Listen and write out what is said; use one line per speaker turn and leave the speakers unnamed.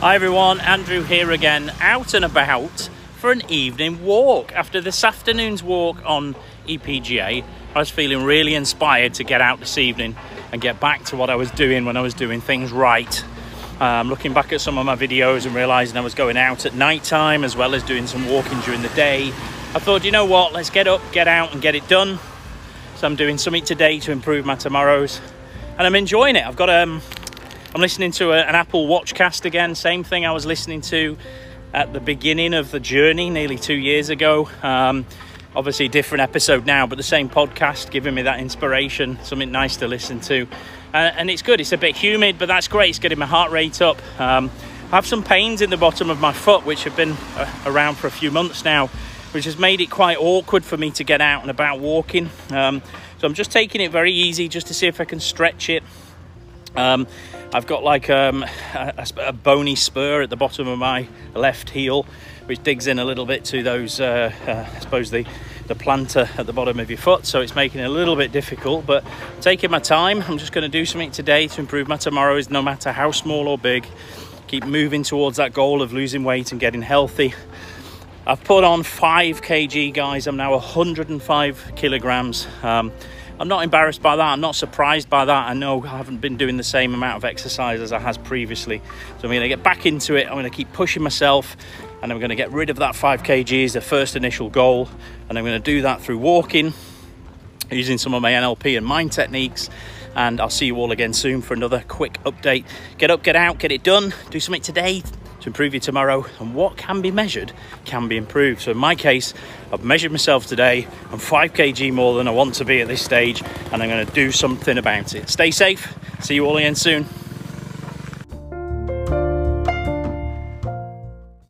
Hi everyone, Andrew here again, out and about for an evening walk. After this afternoon's walk on EPGA, I was feeling really inspired to get out this evening and get back to what I was doing when I was doing things right. Um, looking back at some of my videos and realizing I was going out at night time as well as doing some walking during the day. I thought, you know what, let's get up, get out and get it done. So I'm doing something today to improve my tomorrows and I'm enjoying it. I've got um, I'm listening to a, an Apple Watchcast again, same thing I was listening to at the beginning of the journey nearly two years ago. Um, obviously, different episode now, but the same podcast giving me that inspiration, something nice to listen to. Uh, and it's good, it's a bit humid, but that's great, it's getting my heart rate up. Um, I have some pains in the bottom of my foot, which have been uh, around for a few months now, which has made it quite awkward for me to get out and about walking. Um, so I'm just taking it very easy just to see if I can stretch it. Um, I've got like um, a, a, bony spur at the bottom of my left heel, which digs in a little bit to those, uh, uh, I suppose, the, the plantar at the bottom of your foot. So it's making it a little bit difficult, but taking my time. I'm just going to do something today to improve my tomorrows, no matter how small or big. Keep moving towards that goal of losing weight and getting healthy. I've put on 5 kg, guys. I'm now 105 kilograms. Um, I'm not embarrassed by that. I'm not surprised by that. I know I haven't been doing the same amount of exercise as I has previously. So I'm going to get back into it. I'm going to keep pushing myself and I'm going to get rid of that 5 kg as the first initial goal. And I'm going to do that through walking, using some of my NLP and mind techniques. And I'll see you all again soon for another quick update. Get up, get out, get it done. Do something today to improve you tomorrow and what can be measured can be improved. So in my case i've measured myself today. I'm 5 kg more than i want to be at this stage and i'm going to do something about it. Stay safe. See you all again soon